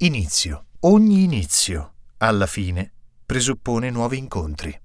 Inizio. Ogni inizio, alla fine, presuppone nuovi incontri.